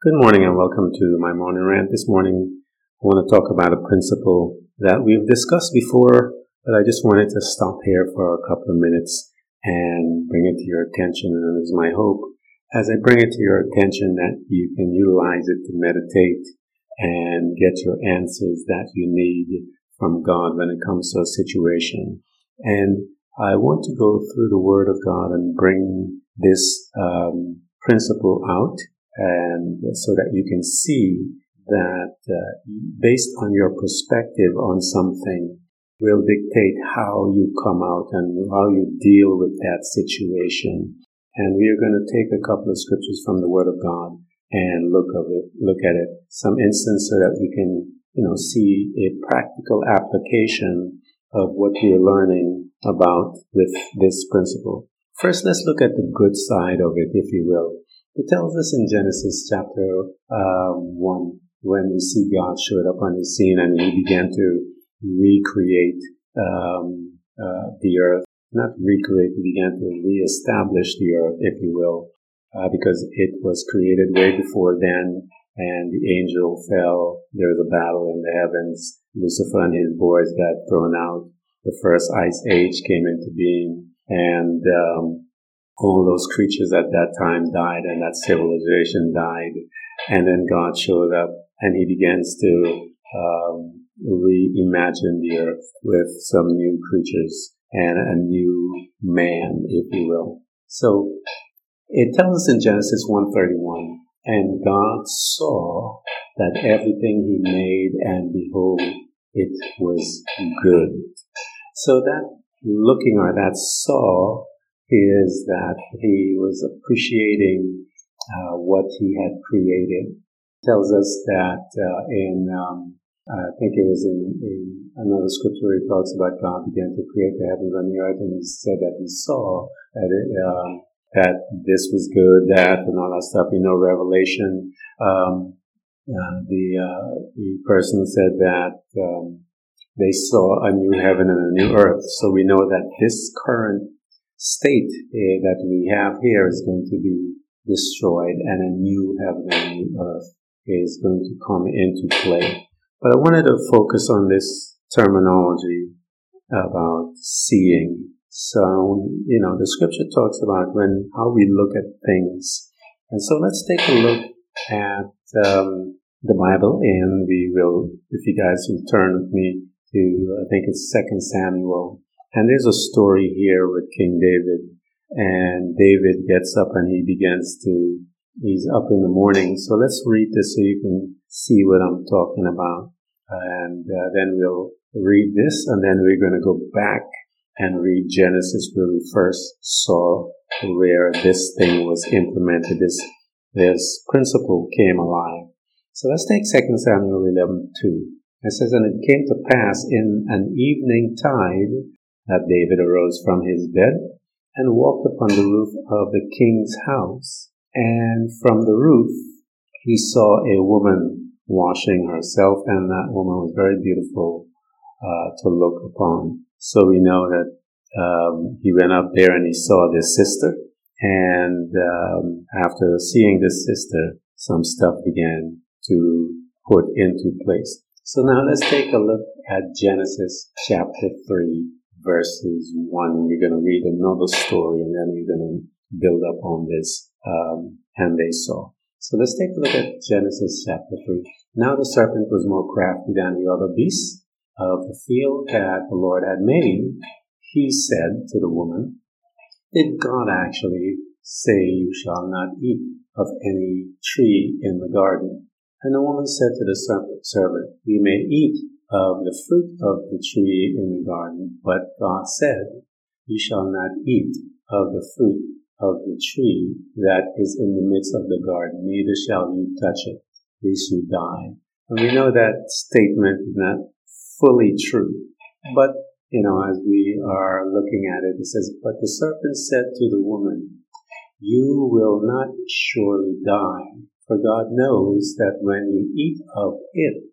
Good morning and welcome to my morning rant. This morning I want to talk about a principle that we've discussed before, but I just wanted to stop here for a couple of minutes and bring it to your attention. And it is my hope as I bring it to your attention that you can utilize it to meditate and get your answers that you need from God when it comes to a situation. And I want to go through the Word of God and bring this um, principle out and so that you can see that uh, based on your perspective on something will dictate how you come out and how you deal with that situation. And we are going to take a couple of scriptures from the Word of God and look of it, look at it, some instance so that we can, you know, see a practical application of what we are learning about with this principle. First, let's look at the good side of it, if you will. It tells us in Genesis chapter um, 1 when we see God showed up on the scene and he began to recreate um, uh, the earth. Not recreate, he began to reestablish the earth, if you will, uh, because it was created way before then and the angel fell. There was a battle in the heavens. Lucifer and his boys got thrown out. The first ice age came into being and um, all those creatures at that time died and that civilization died. And then God showed up and he begins to um, reimagine the earth with some new creatures and a new man, if you will. So it tells us in Genesis 131, and God saw that everything he made and behold, it was good. So that looking or that saw is that he was appreciating uh, what he had created. tells us that uh, in, um, I think it was in, in, another scripture, he talks about God began to create the heavens and the earth, and he said that he saw that it, um, that this was good, that, and all that stuff. You know, Revelation, um, uh, the uh, the person said that um, they saw a new heaven and a new earth. So we know that this current state uh, that we have here is going to be destroyed and a new heaven and new earth is going to come into play. But I wanted to focus on this terminology about seeing. So, you know, the scripture talks about when, how we look at things. And so let's take a look at um, the Bible and we will, if you guys will turn with me to, I think it's Second Samuel and there's a story here with King David. And David gets up and he begins to, he's up in the morning. So let's read this so you can see what I'm talking about. And uh, then we'll read this and then we're going to go back and read Genesis where we first saw where this thing was implemented. This, this principle came alive. So let's take 2 Samuel 11, 2. It says, And it came to pass in an evening tide that David arose from his bed and walked upon the roof of the king's house. And from the roof he saw a woman washing herself, and that woman was very beautiful uh, to look upon. So we know that um, he went up there and he saw this sister, and um, after seeing this sister, some stuff began to put into place. So now let's take a look at Genesis chapter 3 verses 1. We're going to read another story and then we're going to build up on this. Um, and they saw. So let's take a look at Genesis chapter 3. Now the serpent was more crafty than the other beasts of the field that the Lord had made. He said to the woman, Did God actually say you shall not eat of any tree in the garden? And the woman said to the serpent, You may eat of the fruit of the tree in the garden, but God said, You shall not eat of the fruit of the tree that is in the midst of the garden, neither shall you touch it, lest you die. And we know that statement is not fully true, but you know, as we are looking at it, it says, But the serpent said to the woman, You will not surely die, for God knows that when you eat of it,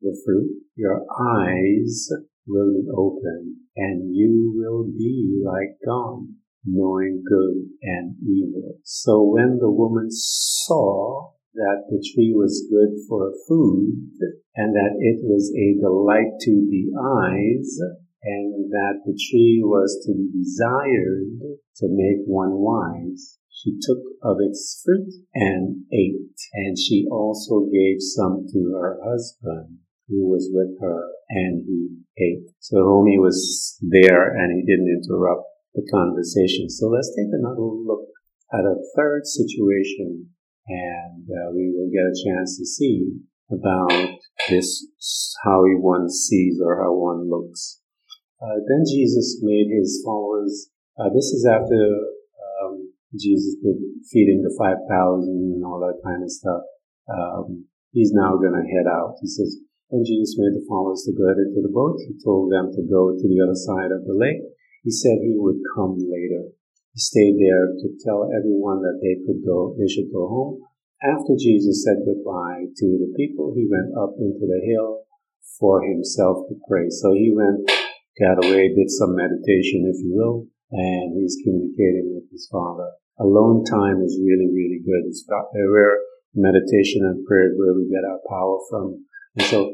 the fruit, your eyes will be open and you will be like God, knowing good and evil. So when the woman saw that the tree was good for food and that it was a delight to the eyes and that the tree was to be desired to make one wise. She took of its fruit and ate, and she also gave some to her husband who was with her, and he ate. So Homie was there and he didn't interrupt the conversation. So let's take another look at a third situation and uh, we will get a chance to see about this, how he one sees or how one looks. Uh, then Jesus made his followers, uh, this is after um, Jesus did feeding the 5,000 and all that kind of stuff. Um, he's now going to head out. He says, then Jesus made the followers to go into the boat. He told them to go to the other side of the lake. He said he would come later. He stayed there to tell everyone that they could go, they should go home. After Jesus said goodbye to the people, he went up into the hill for himself to pray. So he went, got away, did some meditation, if you will, and he's communicating with his Father. Alone time is really, really good. It's where meditation and prayer is where we get our power from. And so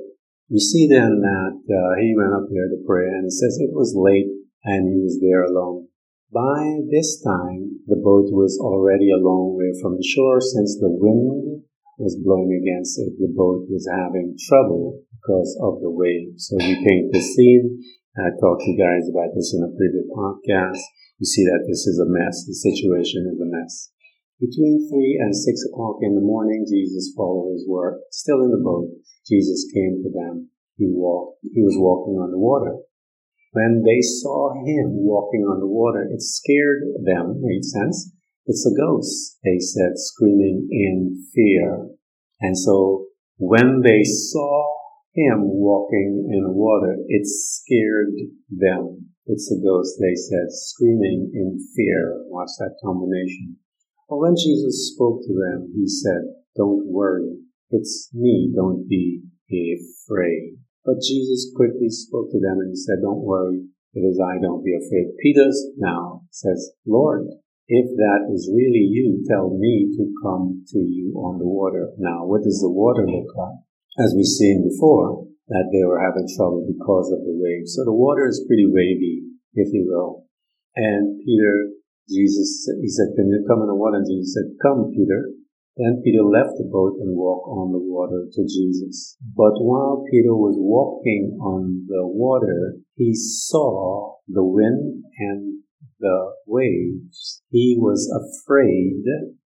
we see then that uh, he went up there to pray, and it says it was late, and he was there alone. By this time, the boat was already a long way from the shore since the wind was blowing against it. The boat was having trouble because of the waves. So we paint the scene. I talked to you guys about this in a previous podcast. You see that this is a mess. The situation is a mess. Between three and six o'clock in the morning, Jesus' followers were still in the boat. Jesus came to them. He walked, he was walking on the water. When they saw him walking on the water, it scared them, made sense. It's a ghost, they said, screaming in fear. And so when they saw him walking in the water, it scared them. It's a ghost, they said, screaming in fear. Watch that combination. But when Jesus spoke to them, he said, Don't worry. It's me. Don't be afraid. But Jesus quickly spoke to them and he said, Don't worry. It is I. Don't be afraid. Peter now says, Lord, if that is really you, tell me to come to you on the water. Now, what does the water look like? As we've seen before, that they were having trouble because of the waves. So the water is pretty wavy, if you will. And Peter Jesus, he said, can you come in the water? And Jesus said, come, Peter. Then Peter left the boat and walked on the water to Jesus. But while Peter was walking on the water, he saw the wind and the waves. He was afraid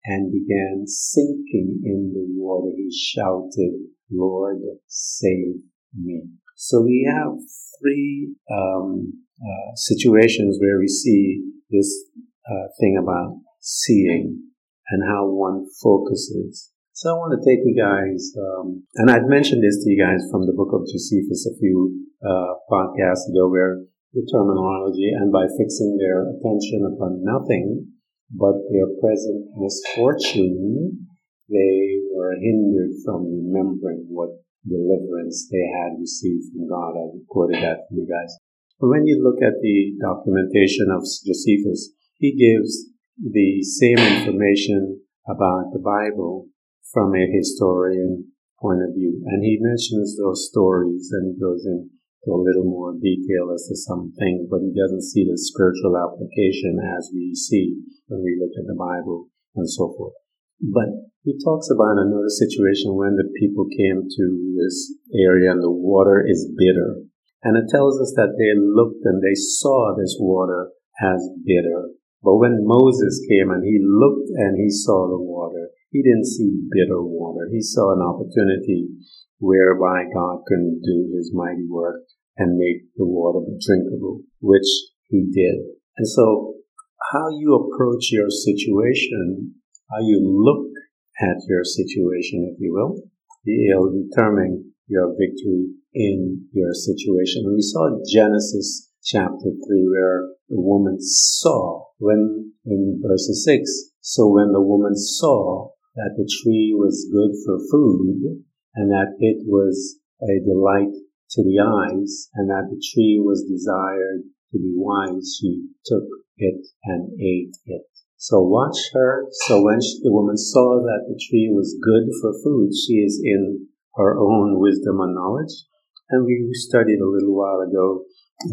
and began sinking in the water. He shouted, Lord, save me. So we have three um, uh, situations where we see this uh, thing about seeing and how one focuses. So I want to take you guys, um, and I'd mentioned this to you guys from the book of Josephus a few uh, podcasts ago, where the terminology and by fixing their attention upon nothing but their present misfortune, they were hindered from remembering what deliverance they had received from God. I quoted that for you guys. But when you look at the documentation of Josephus, he gives the same information about the Bible from a historian point of view. And he mentions those stories and goes into a little more detail as to some things, but he doesn't see the spiritual application as we see when we look at the Bible and so forth. But he talks about another situation when the people came to this area and the water is bitter. And it tells us that they looked and they saw this water as bitter. But when Moses came and he looked and he saw the water, he didn't see bitter water. He saw an opportunity whereby God can do his mighty work and make the water drinkable, which he did. And so how you approach your situation, how you look at your situation, if you will, it'll determine your victory in your situation. And we saw Genesis chapter 3 where the woman saw when in verse 6 so when the woman saw that the tree was good for food and that it was a delight to the eyes and that the tree was desired to be wise she took it and ate it So watch her. So when she, the woman saw that the tree was good for food, she is in her own wisdom and knowledge. And we studied a little while ago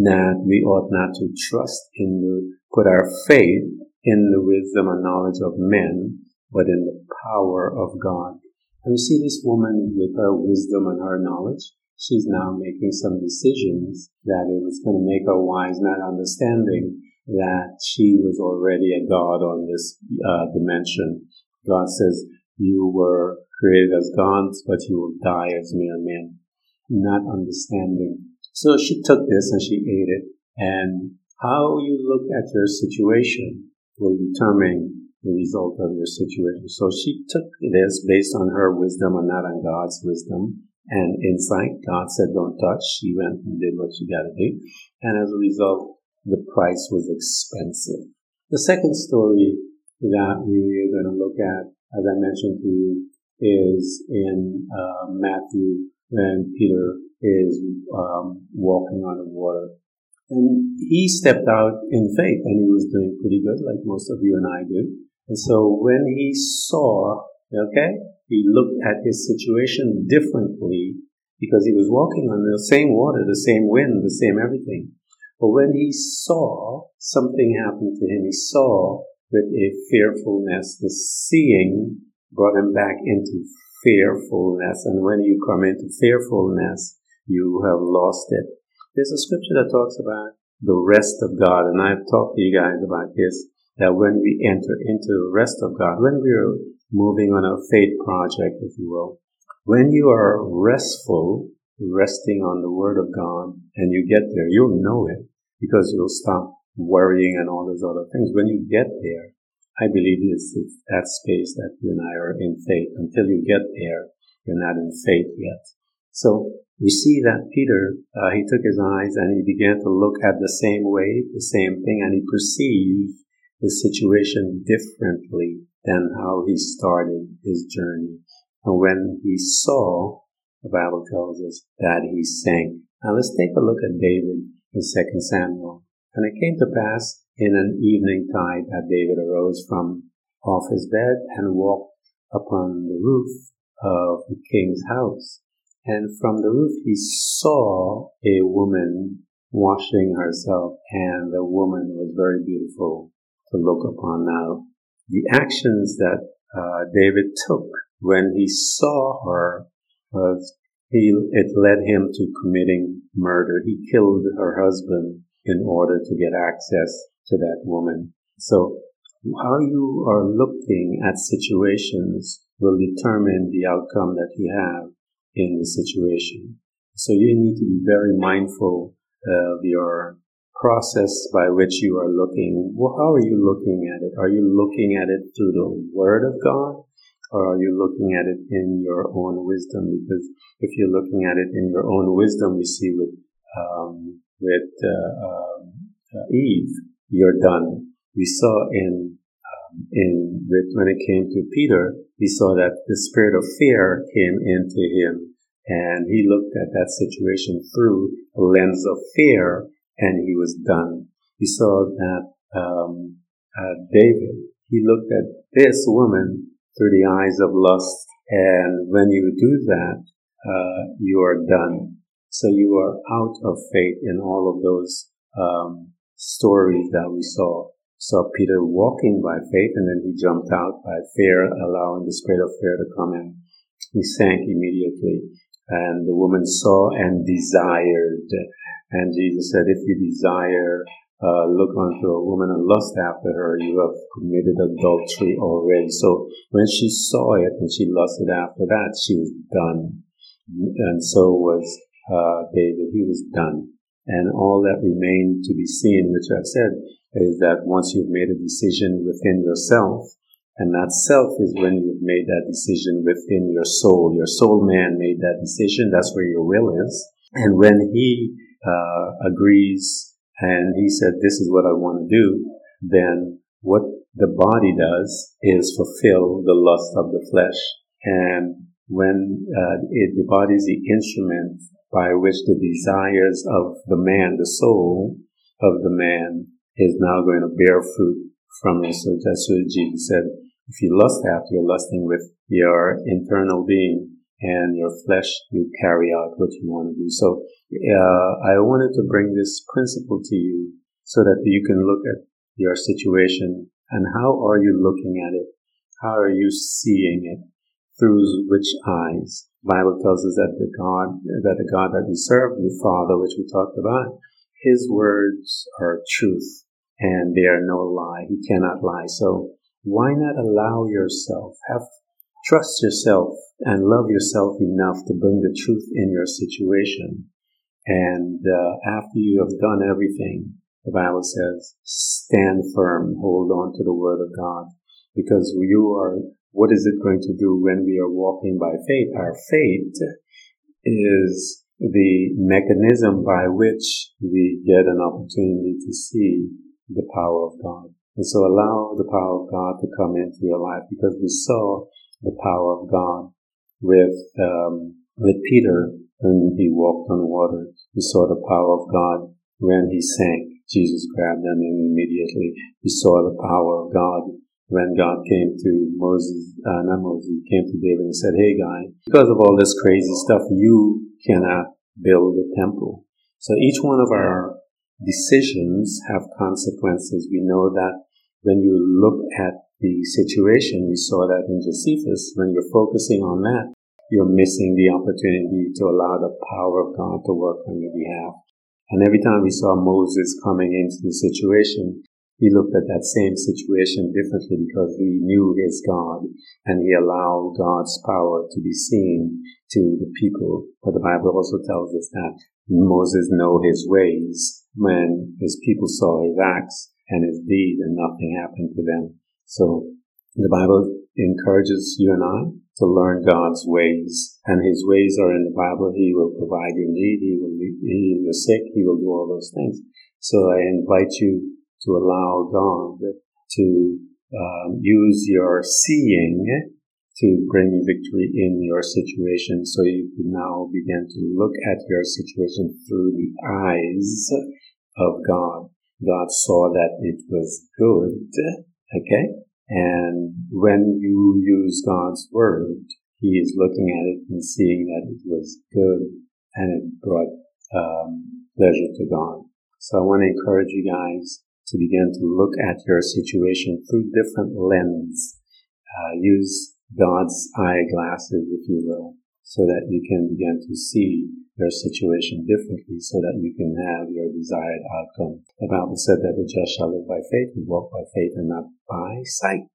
that we ought not to trust in the, put our faith in the wisdom and knowledge of men, but in the power of God. And we see this woman with her wisdom and her knowledge. She's now making some decisions that it was going to make her wise, not understanding that she was already a God on this uh, dimension. God says, you were created as gods, but you will die as mere men. Not understanding. So she took this and she ate it. And how you look at your situation will determine the result of your situation. So she took this based on her wisdom and not on God's wisdom and insight. God said, don't touch. She went and did what she got to do. And as a result, the price was expensive. The second story that we're going to look at, as I mentioned to you, is in uh, Matthew when Peter is um, walking on the water. And he stepped out in faith and he was doing pretty good, like most of you and I do. And so when he saw, okay, he looked at his situation differently because he was walking on the same water, the same wind, the same everything. But when he saw something happen to him, he saw with a fearfulness, the seeing brought him back into fearfulness. And when you come into fearfulness, you have lost it. There's a scripture that talks about the rest of God, and I've talked to you guys about this, that when we enter into the rest of God, when we're moving on a faith project, if you will, when you are restful, resting on the Word of God, and you get there, you'll know it because you'll stop worrying and all those other things. When you get there, I believe it's, it's that space that you and I are in faith. Until you get there, you're not in faith yet. So we see that Peter, uh, he took his eyes and he began to look at the same way, the same thing, and he perceived the situation differently than how he started his journey. And when he saw, the Bible tells us that he sank. Now let's take a look at David in 2 Samuel. And it came to pass in an evening tide that David arose from off his bed and walked upon the roof of the king's house. And from the roof he saw a woman washing herself, and the woman was very beautiful to look upon. Now, the actions that uh, David took when he saw her was he, it led him to committing murder. He killed her husband in order to get access to that woman. So how you are looking at situations will determine the outcome that you have in the situation. So you need to be very mindful of your process by which you are looking. Well, how are you looking at it? Are you looking at it through the Word of God? or are you looking at it in your own wisdom? Because if you're looking at it in your own wisdom, we see with um, with uh, um, uh, Eve, you're done. We saw in um, in with when it came to Peter, we saw that the spirit of fear came into him, and he looked at that situation through a lens of fear, and he was done. We saw that um, uh, David, he looked at this woman through the eyes of lust. And when you do that, uh, you are done. So you are out of faith in all of those um, stories that we saw. Saw Peter walking by faith, and then he jumped out by fear, allowing the spirit of fear to come in. He sank immediately, and the woman saw and desired. And Jesus said, "If you desire uh, look unto a woman and lust after her, you have committed adultery already. So when she saw it and she lusted after that, she was done. And so was uh, David. He was done. And all that remained to be seen, which I've said, is that once you've made a decision within yourself, and that self is when you've made that decision within your soul. Your soul man made that decision. That's where your will is. And when he uh, agrees and he said, this is what I want to do, then what the body does is fulfill the lust of the flesh. And when uh, it, the body is the instrument by which the desires of the man, the soul of the man, is now going to bear fruit from it. So that's what Jesus said. If you lust after, you're lusting with your internal being and your flesh, you carry out what you want to do. So uh, I wanted to bring this principle to you so that you can look at your situation and how are you looking at it? How are you seeing it? Through which eyes? The Bible tells us that the God, that the God that we serve, the Father, which we talked about, His words are truth and they are no lie. He cannot lie. So why not allow yourself, have trust yourself and love yourself enough to bring the truth in your situation. And uh, after you have done everything, the Bible says, stand firm, hold on to the word of God, because you are, what is it going to do when we are walking by faith? Our faith is the mechanism by which we get an opportunity to see the power of God. And so allow the power of God to come into your life because we saw the power of God with, um, with Peter when he walked on water. We saw the power of God when he sank. Jesus grabbed him and immediately we saw the power of God when God came to Moses, uh, not Moses, came to David and said, Hey guy, because of all this crazy stuff, you cannot build a temple. So each one of our decisions have consequences. We know that when you look at the situation, we saw that in Josephus, when you're focusing on that, you're missing the opportunity to allow the power of God to work on your behalf. And every time we saw Moses coming into the situation, he looked at that same situation differently because he knew his God and he allowed God's power to be seen to the people. But the Bible also tells us that Moses know his ways when his people saw his acts and his deed and nothing happened to them. So the Bible encourages you and I to learn God's ways and his ways are in the Bible. He will provide your need. He will heal your sick. He will do all those things. So I invite you to allow God to um, use your seeing to bring you victory in your situation so you can now begin to look at your situation through the eyes of God. God saw that it was good. Okay? And when you use God's word, He is looking at it and seeing that it was good and it brought um, pleasure to God. So I want to encourage you guys to begin to look at your situation through different lens. Uh, use God's eyeglasses, if you will, so that you can begin to see your situation differently so that you can have your desired outcome. The Bible said that the just shall live by faith and walk by faith and not by sight.